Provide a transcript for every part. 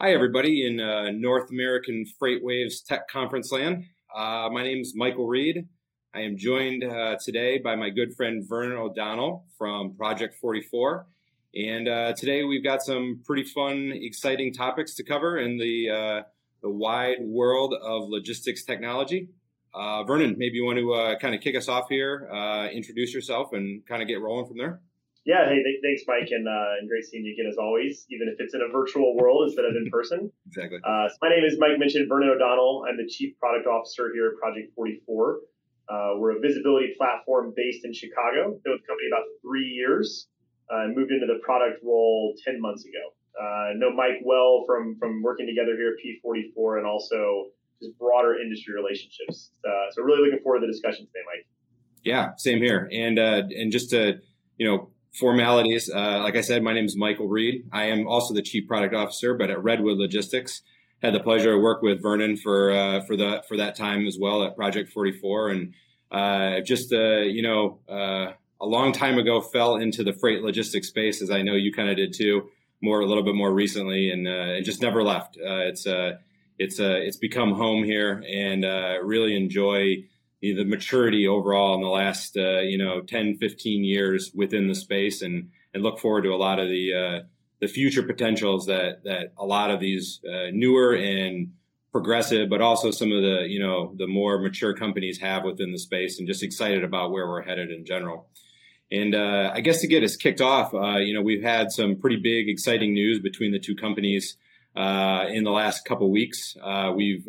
Hi, everybody in uh, North American FreightWaves Tech Conference land. Uh, my name is Michael Reed. I am joined uh, today by my good friend Vernon O'Donnell from Project 44. And uh, today we've got some pretty fun, exciting topics to cover in the, uh, the wide world of logistics technology. Uh, Vernon, maybe you want to kind of kick us off here, introduce yourself, and kind of get rolling from there. Yeah, hey, th- thanks, Mike, and, uh, and great seeing you again as always, even if it's in a virtual world instead of in person. Exactly. Uh, so my name is Mike mentioned, Vernon O'Donnell. I'm the Chief Product Officer here at Project 44. Uh, we're a visibility platform based in Chicago. Been with the company about three years uh, moved into the product role 10 months ago. Uh, know Mike well from from working together here at P44 and also just broader industry relationships. Uh, so really looking forward to the discussion today, Mike. Yeah, same here. And uh, and just to you know formalities. Uh, like I said, my name is Michael Reed. I am also the chief product officer, but at Redwood Logistics, had the pleasure to work with Vernon for uh, for the for that time as well at Project 44, and uh, just uh, you know uh, a long time ago fell into the freight logistics space, as I know you kind of did too, more a little bit more recently, and uh, and just never left. it's a it's a it's become home here, and really enjoy know, the maturity overall in the last uh, you know 10 15 years within the space and and look forward to a lot of the uh, the future potentials that that a lot of these uh, newer and progressive but also some of the you know the more mature companies have within the space and just excited about where we're headed in general and uh, I guess to get us kicked off, uh, you know, we've had some pretty big, exciting news between the two companies uh, in the last couple weeks. we've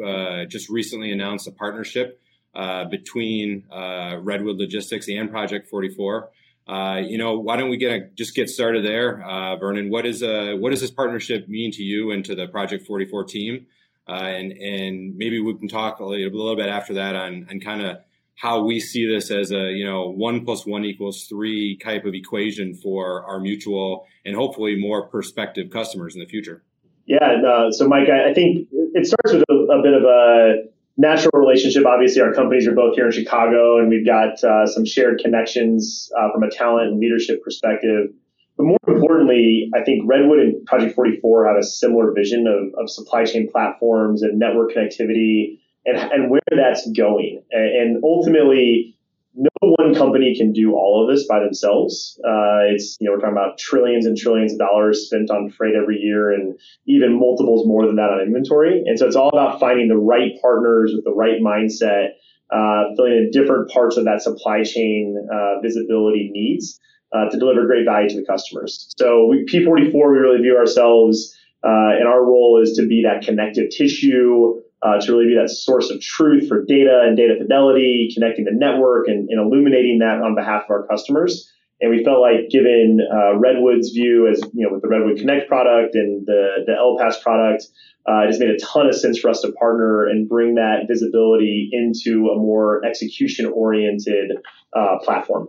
just recently announced a partnership uh, between uh, Redwood Logistics and Project 44. Uh, you know, why don't we get a, just get started there, uh, Vernon? What is uh, what does this partnership mean to you and to the Project 44 team? and and maybe we can talk a little, a little bit after that on kind of how we see this as a you know one plus one equals three type of equation for our mutual and hopefully more prospective customers in the future. Yeah, so Mike, I, I think it starts with a, a bit of a natural relationship. Obviously, our companies are both here in Chicago, and we've got uh, some shared connections uh, from a talent and leadership perspective. But more importantly, I think Redwood and Project 44 have a similar vision of, of supply chain platforms and network connectivity and, and where that's going. And, and ultimately, no one company can do all of this by themselves. Uh, it's, you know, we're talking about trillions and trillions of dollars spent on freight every year and even multiples more than that on inventory. And so it's all about finding the right partners with the right mindset, uh, filling in different parts of that supply chain uh, visibility needs uh, to deliver great value to the customers. So we, P44, we really view ourselves, uh, and our role is to be that connective tissue, uh, to really be that source of truth for data and data fidelity, connecting the network and, and illuminating that on behalf of our customers. And we felt like given uh, Redwood's view as, you know, with the Redwood Connect product and the, the LPaaS product, uh, it just made a ton of sense for us to partner and bring that visibility into a more execution oriented uh, platform.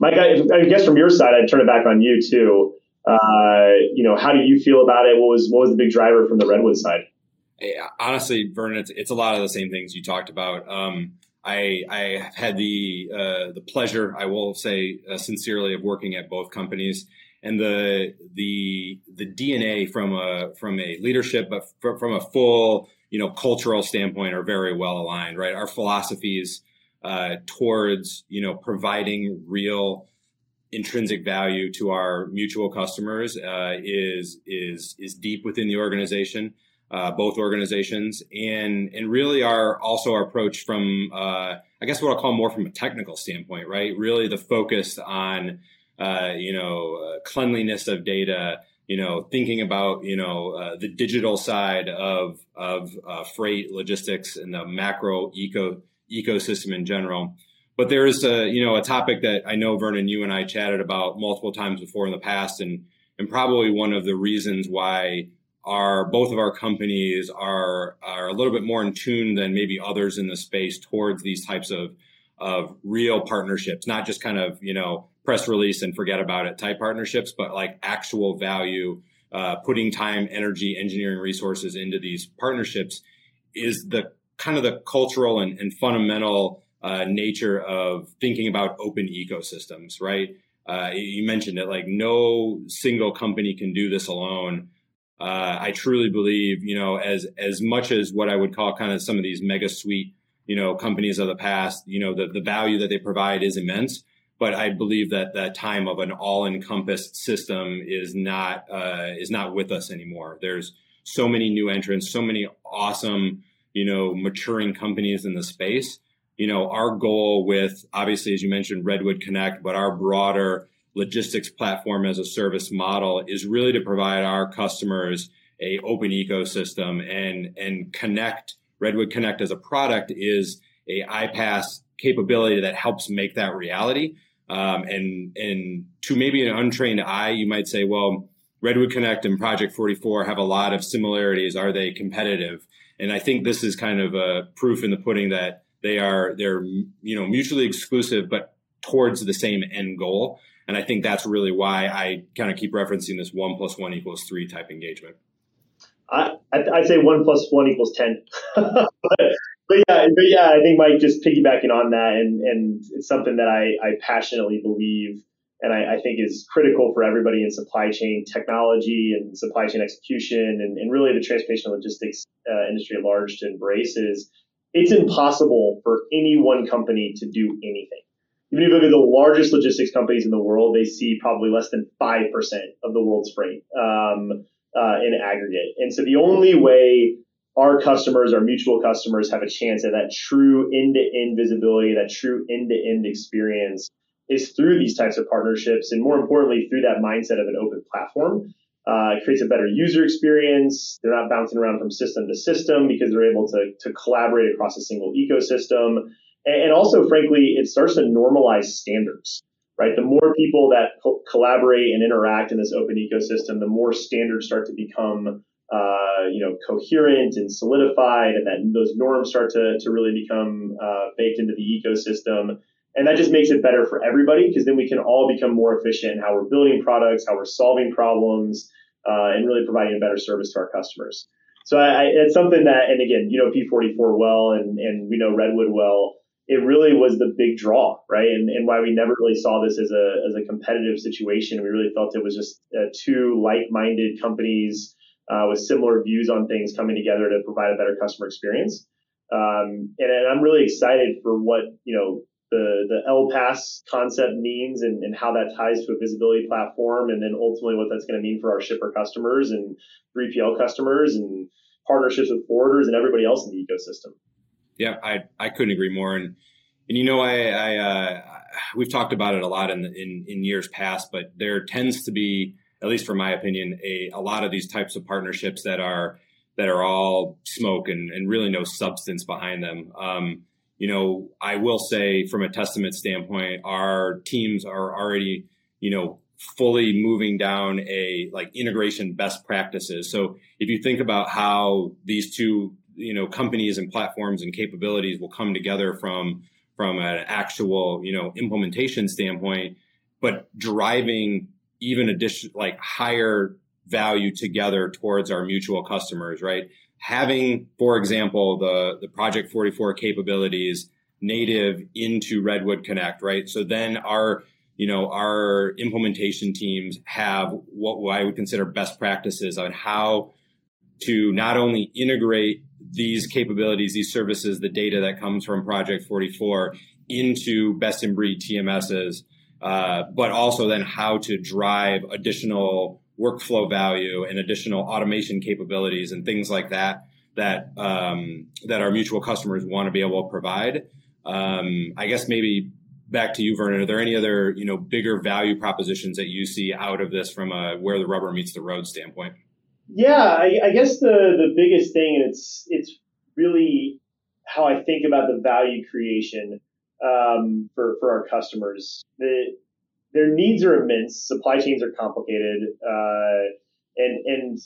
Mike, I, I, guess from your side, I'd turn it back on you too. Uh, you know, how do you feel about it? What was, what was the big driver from the Redwood side? Honestly, Vernon, it's, it's, a lot of the same things you talked about. Um, I, I have had the uh, the pleasure, I will say uh, sincerely, of working at both companies, and the the the DNA from a from a leadership, but from a full you know cultural standpoint, are very well aligned. Right, our philosophies uh, towards you know providing real intrinsic value to our mutual customers uh, is is is deep within the organization uh, both organizations, and and really our also our approach from uh, I guess what I'll call more from a technical standpoint, right? Really the focus on uh, you know uh, cleanliness of data, you know thinking about you know uh, the digital side of of uh, freight logistics and the macro eco ecosystem in general. But there is a you know a topic that I know Vernon, you and I chatted about multiple times before in the past, and and probably one of the reasons why our both of our companies are are a little bit more in tune than maybe others in the space towards these types of of real partnerships, not just kind of you know press release and forget about it type partnerships, but like actual value, uh, putting time, energy, engineering resources into these partnerships is the kind of the cultural and, and fundamental uh, nature of thinking about open ecosystems, right? Uh, you mentioned it, like no single company can do this alone Uh, I truly believe, you know, as as much as what I would call kind of some of these mega suite, you know, companies of the past, you know, the, the value that they provide is immense. But I believe that that time of an all-encompassed system is not uh, is not with us anymore. There's so many new entrants, so many awesome, you know, maturing companies in the space. You know, our goal with obviously, as you mentioned, Redwood Connect, but our broader logistics platform as a service model is really to provide our customers a open ecosystem and and connect redwood connect as a product is a iPaaS capability that helps make that reality. Um, and and to maybe an untrained eye you might say well redwood connect and project 44 have a lot of similarities. Are they competitive? And i think this is kind of a proof in the pudding that they are they're you know mutually exclusive but towards the same end goal and I think that's really why I kind of keep referencing this one plus one equals three type engagement. I, I'd say one plus one equals 10. but, but, yeah, but yeah, I think Mike just piggybacking on that and, and it's something that I, I passionately believe and I, I, think is critical for everybody in supply chain technology and supply chain execution and, and really the transportation logistics uh, industry at large to embrace is it's impossible for any one company to do anything even if you look at the largest logistics companies in the world, they see probably less than 5% of the world's freight um, uh, in aggregate. And so the only way our customers, our mutual customers, have a chance at that true end to end visibility, that true end to end experience is through these types of partnerships. And more importantly, through that mindset of an open platform. Uh, it creates a better user experience. They're not bouncing around from system to system because they're able to, to collaborate across a single ecosystem. And also, frankly, it starts to normalize standards, right? The more people that co- collaborate and interact in this open ecosystem, the more standards start to become, uh, you know, coherent and solidified, and that those norms start to, to really become uh, baked into the ecosystem. And that just makes it better for everybody because then we can all become more efficient in how we're building products, how we're solving problems, uh, and really providing a better service to our customers. So I, I, it's something that, and again, you know P44 well, and, and we know Redwood well it really was the big draw, right? And, and why we never really saw this as a, as a competitive situation. We really felt it was just uh, two like-minded companies uh, with similar views on things coming together to provide a better customer experience. Um, and, and, I'm really excited for what, you know, the, the LPaaS concept means and, and how that ties to a visibility platform. And then ultimately what that's going to mean for our shipper customers and 3PL customers and partnerships with forwarders and everybody else in the ecosystem. Yeah, I I couldn't agree more. And and you know, I, I uh, we've talked about it a lot in, in in years past, but there tends to be, at least from my opinion, a a lot of these types of partnerships that are that are all smoke and, and really no substance behind them. Um, you know, I will say from a testament standpoint, our teams are already, you know, fully moving down a like integration best practices. So if you think about how these two you know companies and platforms and capabilities will come together from from an actual you know implementation standpoint but driving even addition like higher value together towards our mutual customers right? Having for example the the project 44 capabilities native into redwood connect right? So then our you know our implementation teams have what i would consider best practices on how to not only integrate these capabilities, these services, the data that comes from Project 44 into best in breed TMSs, uh, but also then how to drive additional workflow value and additional automation capabilities and things like that that um, that our mutual customers want to be able to provide. Um, I guess maybe back to you, Vernon. Are there any other you know bigger value propositions that you see out of this from a where the rubber meets the road standpoint? Yeah, I, I, guess the the biggest thing, and it's it's really how I think about the value creation um, for for our customers. The, their needs are immense. Supply chains are complicated, uh, and and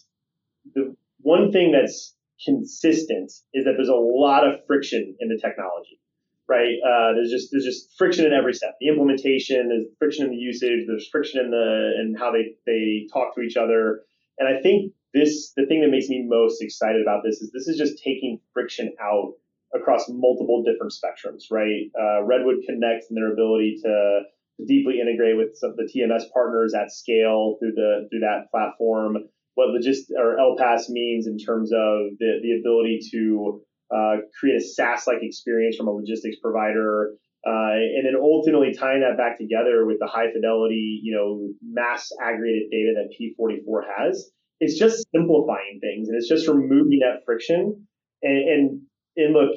the one thing that's consistent is that there's a lot of friction in the technology right? Uh, there's just there's just friction in every step. The implementation, there's friction in the usage, there's friction in the and how they they talk to each other. And I think this the thing that makes me most excited about this is this is just taking friction out across multiple different spectrums, right? Uh, Redwood connects and their ability to deeply integrate with some, the TMS partners at scale through the through that platform what logist or LPaaS means in terms of the, the ability to uh, create a SaaS-like experience from a logistics provider, uh, and then ultimately tying that back together with the high fidelity, you know, mass aggregated data that P44 has. It's just simplifying things, and it's just removing that friction. And and, and look,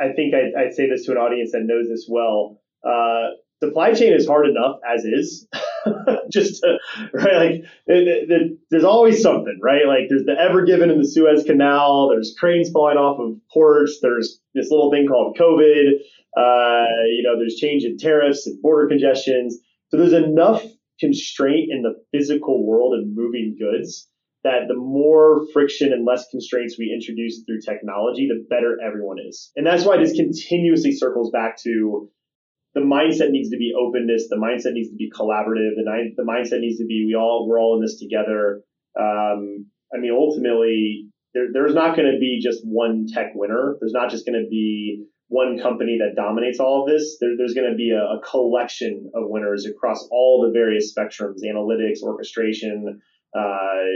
I think I, I say this to an audience that knows this well. Uh, supply chain is hard enough as is. just to, right, like it, it, there's always something, right? Like there's the Ever Given in the Suez Canal. There's cranes falling off of ports. There's this little thing called COVID. Uh, you know, there's change in tariffs and border congestions. So there's enough constraint in the physical world and moving goods that the more friction and less constraints we introduce through technology, the better everyone is. And that's why this continuously circles back to the mindset needs to be openness. The mindset needs to be collaborative. The, the mindset needs to be we all we're all in this together. Um, I mean, ultimately, there, there's not going to be just one tech winner. There's not just going to be one company that dominates all of this. There, there's going to be a, a, collection of winners across all the various spectrums: analytics, orchestration,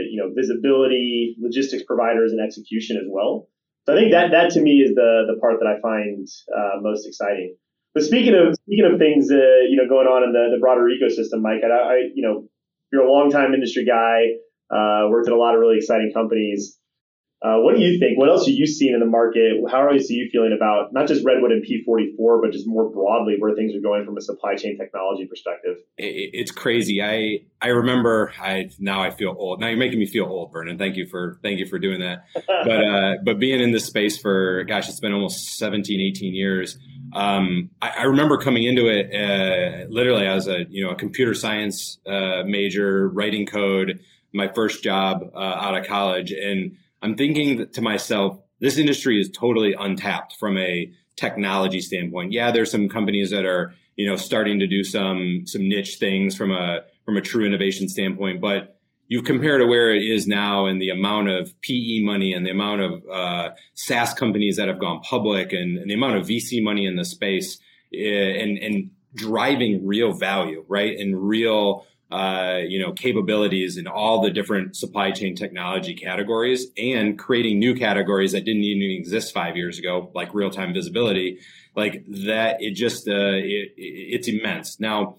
you know, visibility, logistics providers, and execution as well. So I think that that to me is the the part that I find uh, most exciting. But speaking of speaking of things, uh, you know, going on in the, the broader ecosystem, Mike, I, I, you know, you're a longtime industry guy, uh, worked at a lot of really exciting companies. Uh, what do you think? What else are you seeing in the market? How are you feeling about not just Redwood and P44, but just more broadly where things are going from a supply chain technology perspective? It's crazy. I I remember. I now I feel old. Now you're making me feel old, Vernon. Thank you for thank you for doing that. but uh, but being in this space for gosh, it's been almost 17, 18 years. Um, I, I, remember coming into it uh, literally as a you know a computer science uh, major, writing code, my first job uh, out of college, and I'm thinking to myself, this industry is totally untapped from a technology standpoint. Yeah, there's some companies that are you know starting to do some some niche things from a from a true innovation standpoint, but you compare to where it is now and the amount of PE money and the amount of uh, SaaS companies that have gone public and, and, the amount of VC money in the space eh, and, and driving real value, right? And real, uh, you know, capabilities in all the different supply chain technology categories and creating new categories that didn't even exist five years ago, like real time visibility, like that. It just, uh, it, it's immense. Now,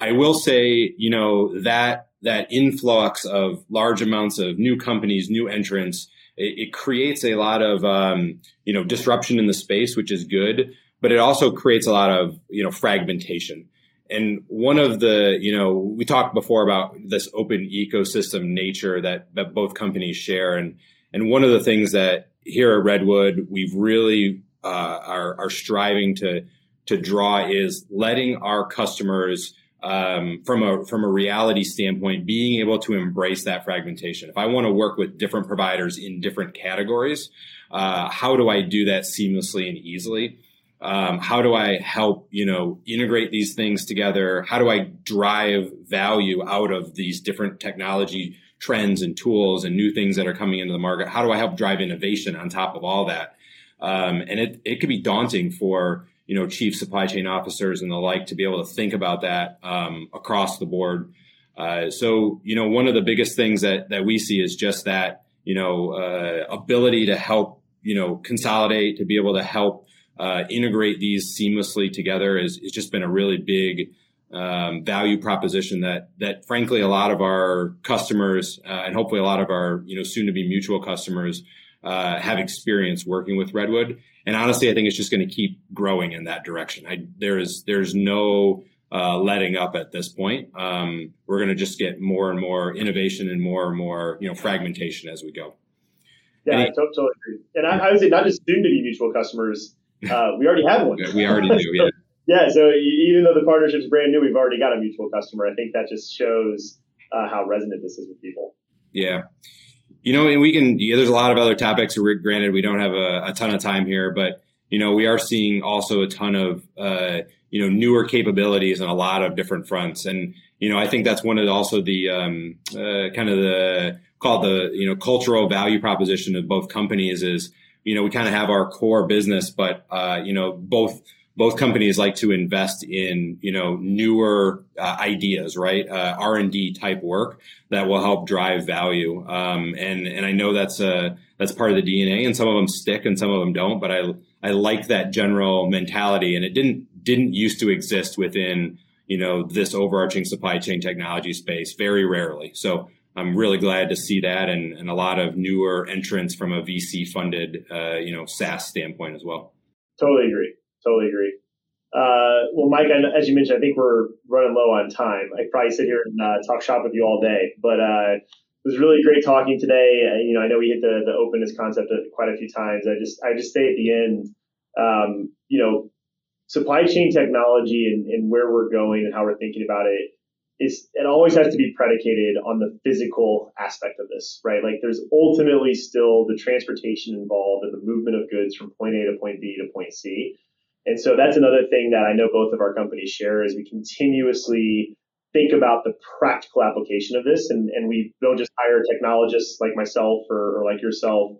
I will say, you know, that that influx of large amounts of new companies, new entrants, it, it creates a lot of um, you know disruption in the space, which is good, but it also creates a lot of you know fragmentation. And one of the, you know, we talked before about this open ecosystem nature that that both companies share, and and one of the things that here at Redwood we've really uh, are are striving to to draw is letting our customers um, from a from a reality standpoint, being able to embrace that fragmentation. If I want to work with different providers in different categories, uh, how do I do that seamlessly and easily? Um, how do I help you know integrate these things together? How do I drive value out of these different technology trends and tools and new things that are coming into the market? How do I help drive innovation on top of all that? Um, and it it could be daunting for you know, chief supply chain officers and the like to be able to think about that um, across the board. Uh, so, you know, one of the biggest things that that we see is just that, you know, uh, ability to help, you know, consolidate, to be able to help uh, integrate these seamlessly together is, is just been a really big um, value proposition that that frankly a lot of our customers uh, and hopefully a lot of our you know soon to be mutual customers uh, have experience working with Redwood. And honestly, I think it's just going to keep growing in that direction. I, there is there's no uh, letting up at this point. Um, we're going to just get more and more innovation and more and more you know fragmentation as we go. Yeah, I totally agree. And I, I, would say not just soon to be mutual customers. Uh, we already have one. we already do. Yeah. yeah. So even though the partnership is brand new, we've already got a mutual customer. I think that just shows uh, how resonant this is with people. Yeah. You know, and we can. Yeah, there's a lot of other topics. Granted, we don't have a, a, ton of time here, but you know, we are seeing also a ton of uh, you know newer capabilities on a lot of different fronts, and you know, I think that's one of the, also the um, uh, kind of the called the you know cultural value proposition of both companies is you know we kind of have our core business, but uh, you know both both companies like to invest in you know newer uh, ideas, right? Uh, R and D type work that will help drive value. Um, and and I know that's a that's part of the DNA, and some of them stick and some of them don't. But I I like that general mentality, and it didn't didn't used to exist within you know this overarching supply chain technology space very rarely. So I'm really glad to see that, and, and a lot of newer entrants from a VC funded uh, you know SaaS standpoint as well. Totally agree totally agree. Uh, well, Mike, as you mentioned, I think we're running low on time. I probably sit here and uh, talk shop with you all day, but uh, it was really great talking today. Uh, you know, I know we hit the, the openness concept quite a few times. I just I just say at the end, um, you know, supply chain technology and, and where we're going and how we're thinking about it is it always has to be predicated on the physical aspect of this, right? Like there's ultimately still the transportation involved and the movement of goods from point A to point B to point C. And so that's another thing that I know both of our companies share is we continuously think about the practical application of this. And, and we don't just hire technologists like myself or, or like yourself.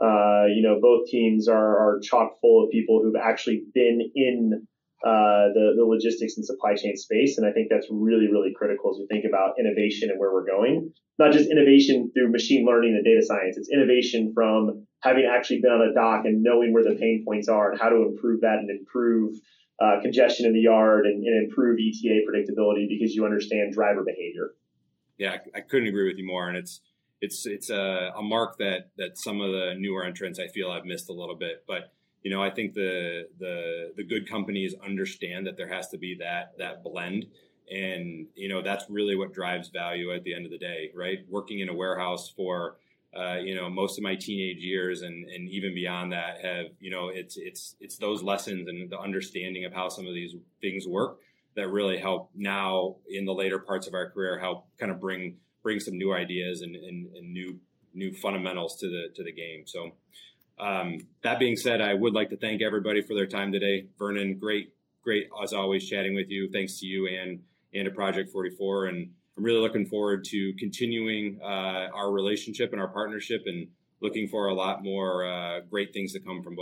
Uh, you know, both teams are, are chock full of people who've actually been in uh, the, the logistics and supply chain space. And I think that's really, really critical as we think about innovation and where we're going. Not just innovation through machine learning and data science, it's innovation from having actually been on a dock and knowing where the pain points are and how to improve that and improve uh, congestion in the yard and, and, improve ETA predictability because you understand driver behavior. Yeah, I, couldn't agree with you more. And it's it's it's a, a mark that that some of the newer entrants I feel I've missed a little bit, but you know, I think the the the good companies understand that there has to be that that blend, and you know that's really what drives value at the end of the day, right? Working in a warehouse for uh, you know most of my teenage years and and even beyond that have you know it's it's it's those lessons and the understanding of how some of these things work that really help now in the later parts of our career help kind of bring bring some new ideas and, and, and new new fundamentals to the to the game. So um, that being said, I would like to thank everybody for their time today. Vernon, great, great as always chatting with you. Thanks to you and and to Project 44, and I'm really looking forward to continuing uh, our relationship and our partnership, and looking for a lot more uh, great things to come from both.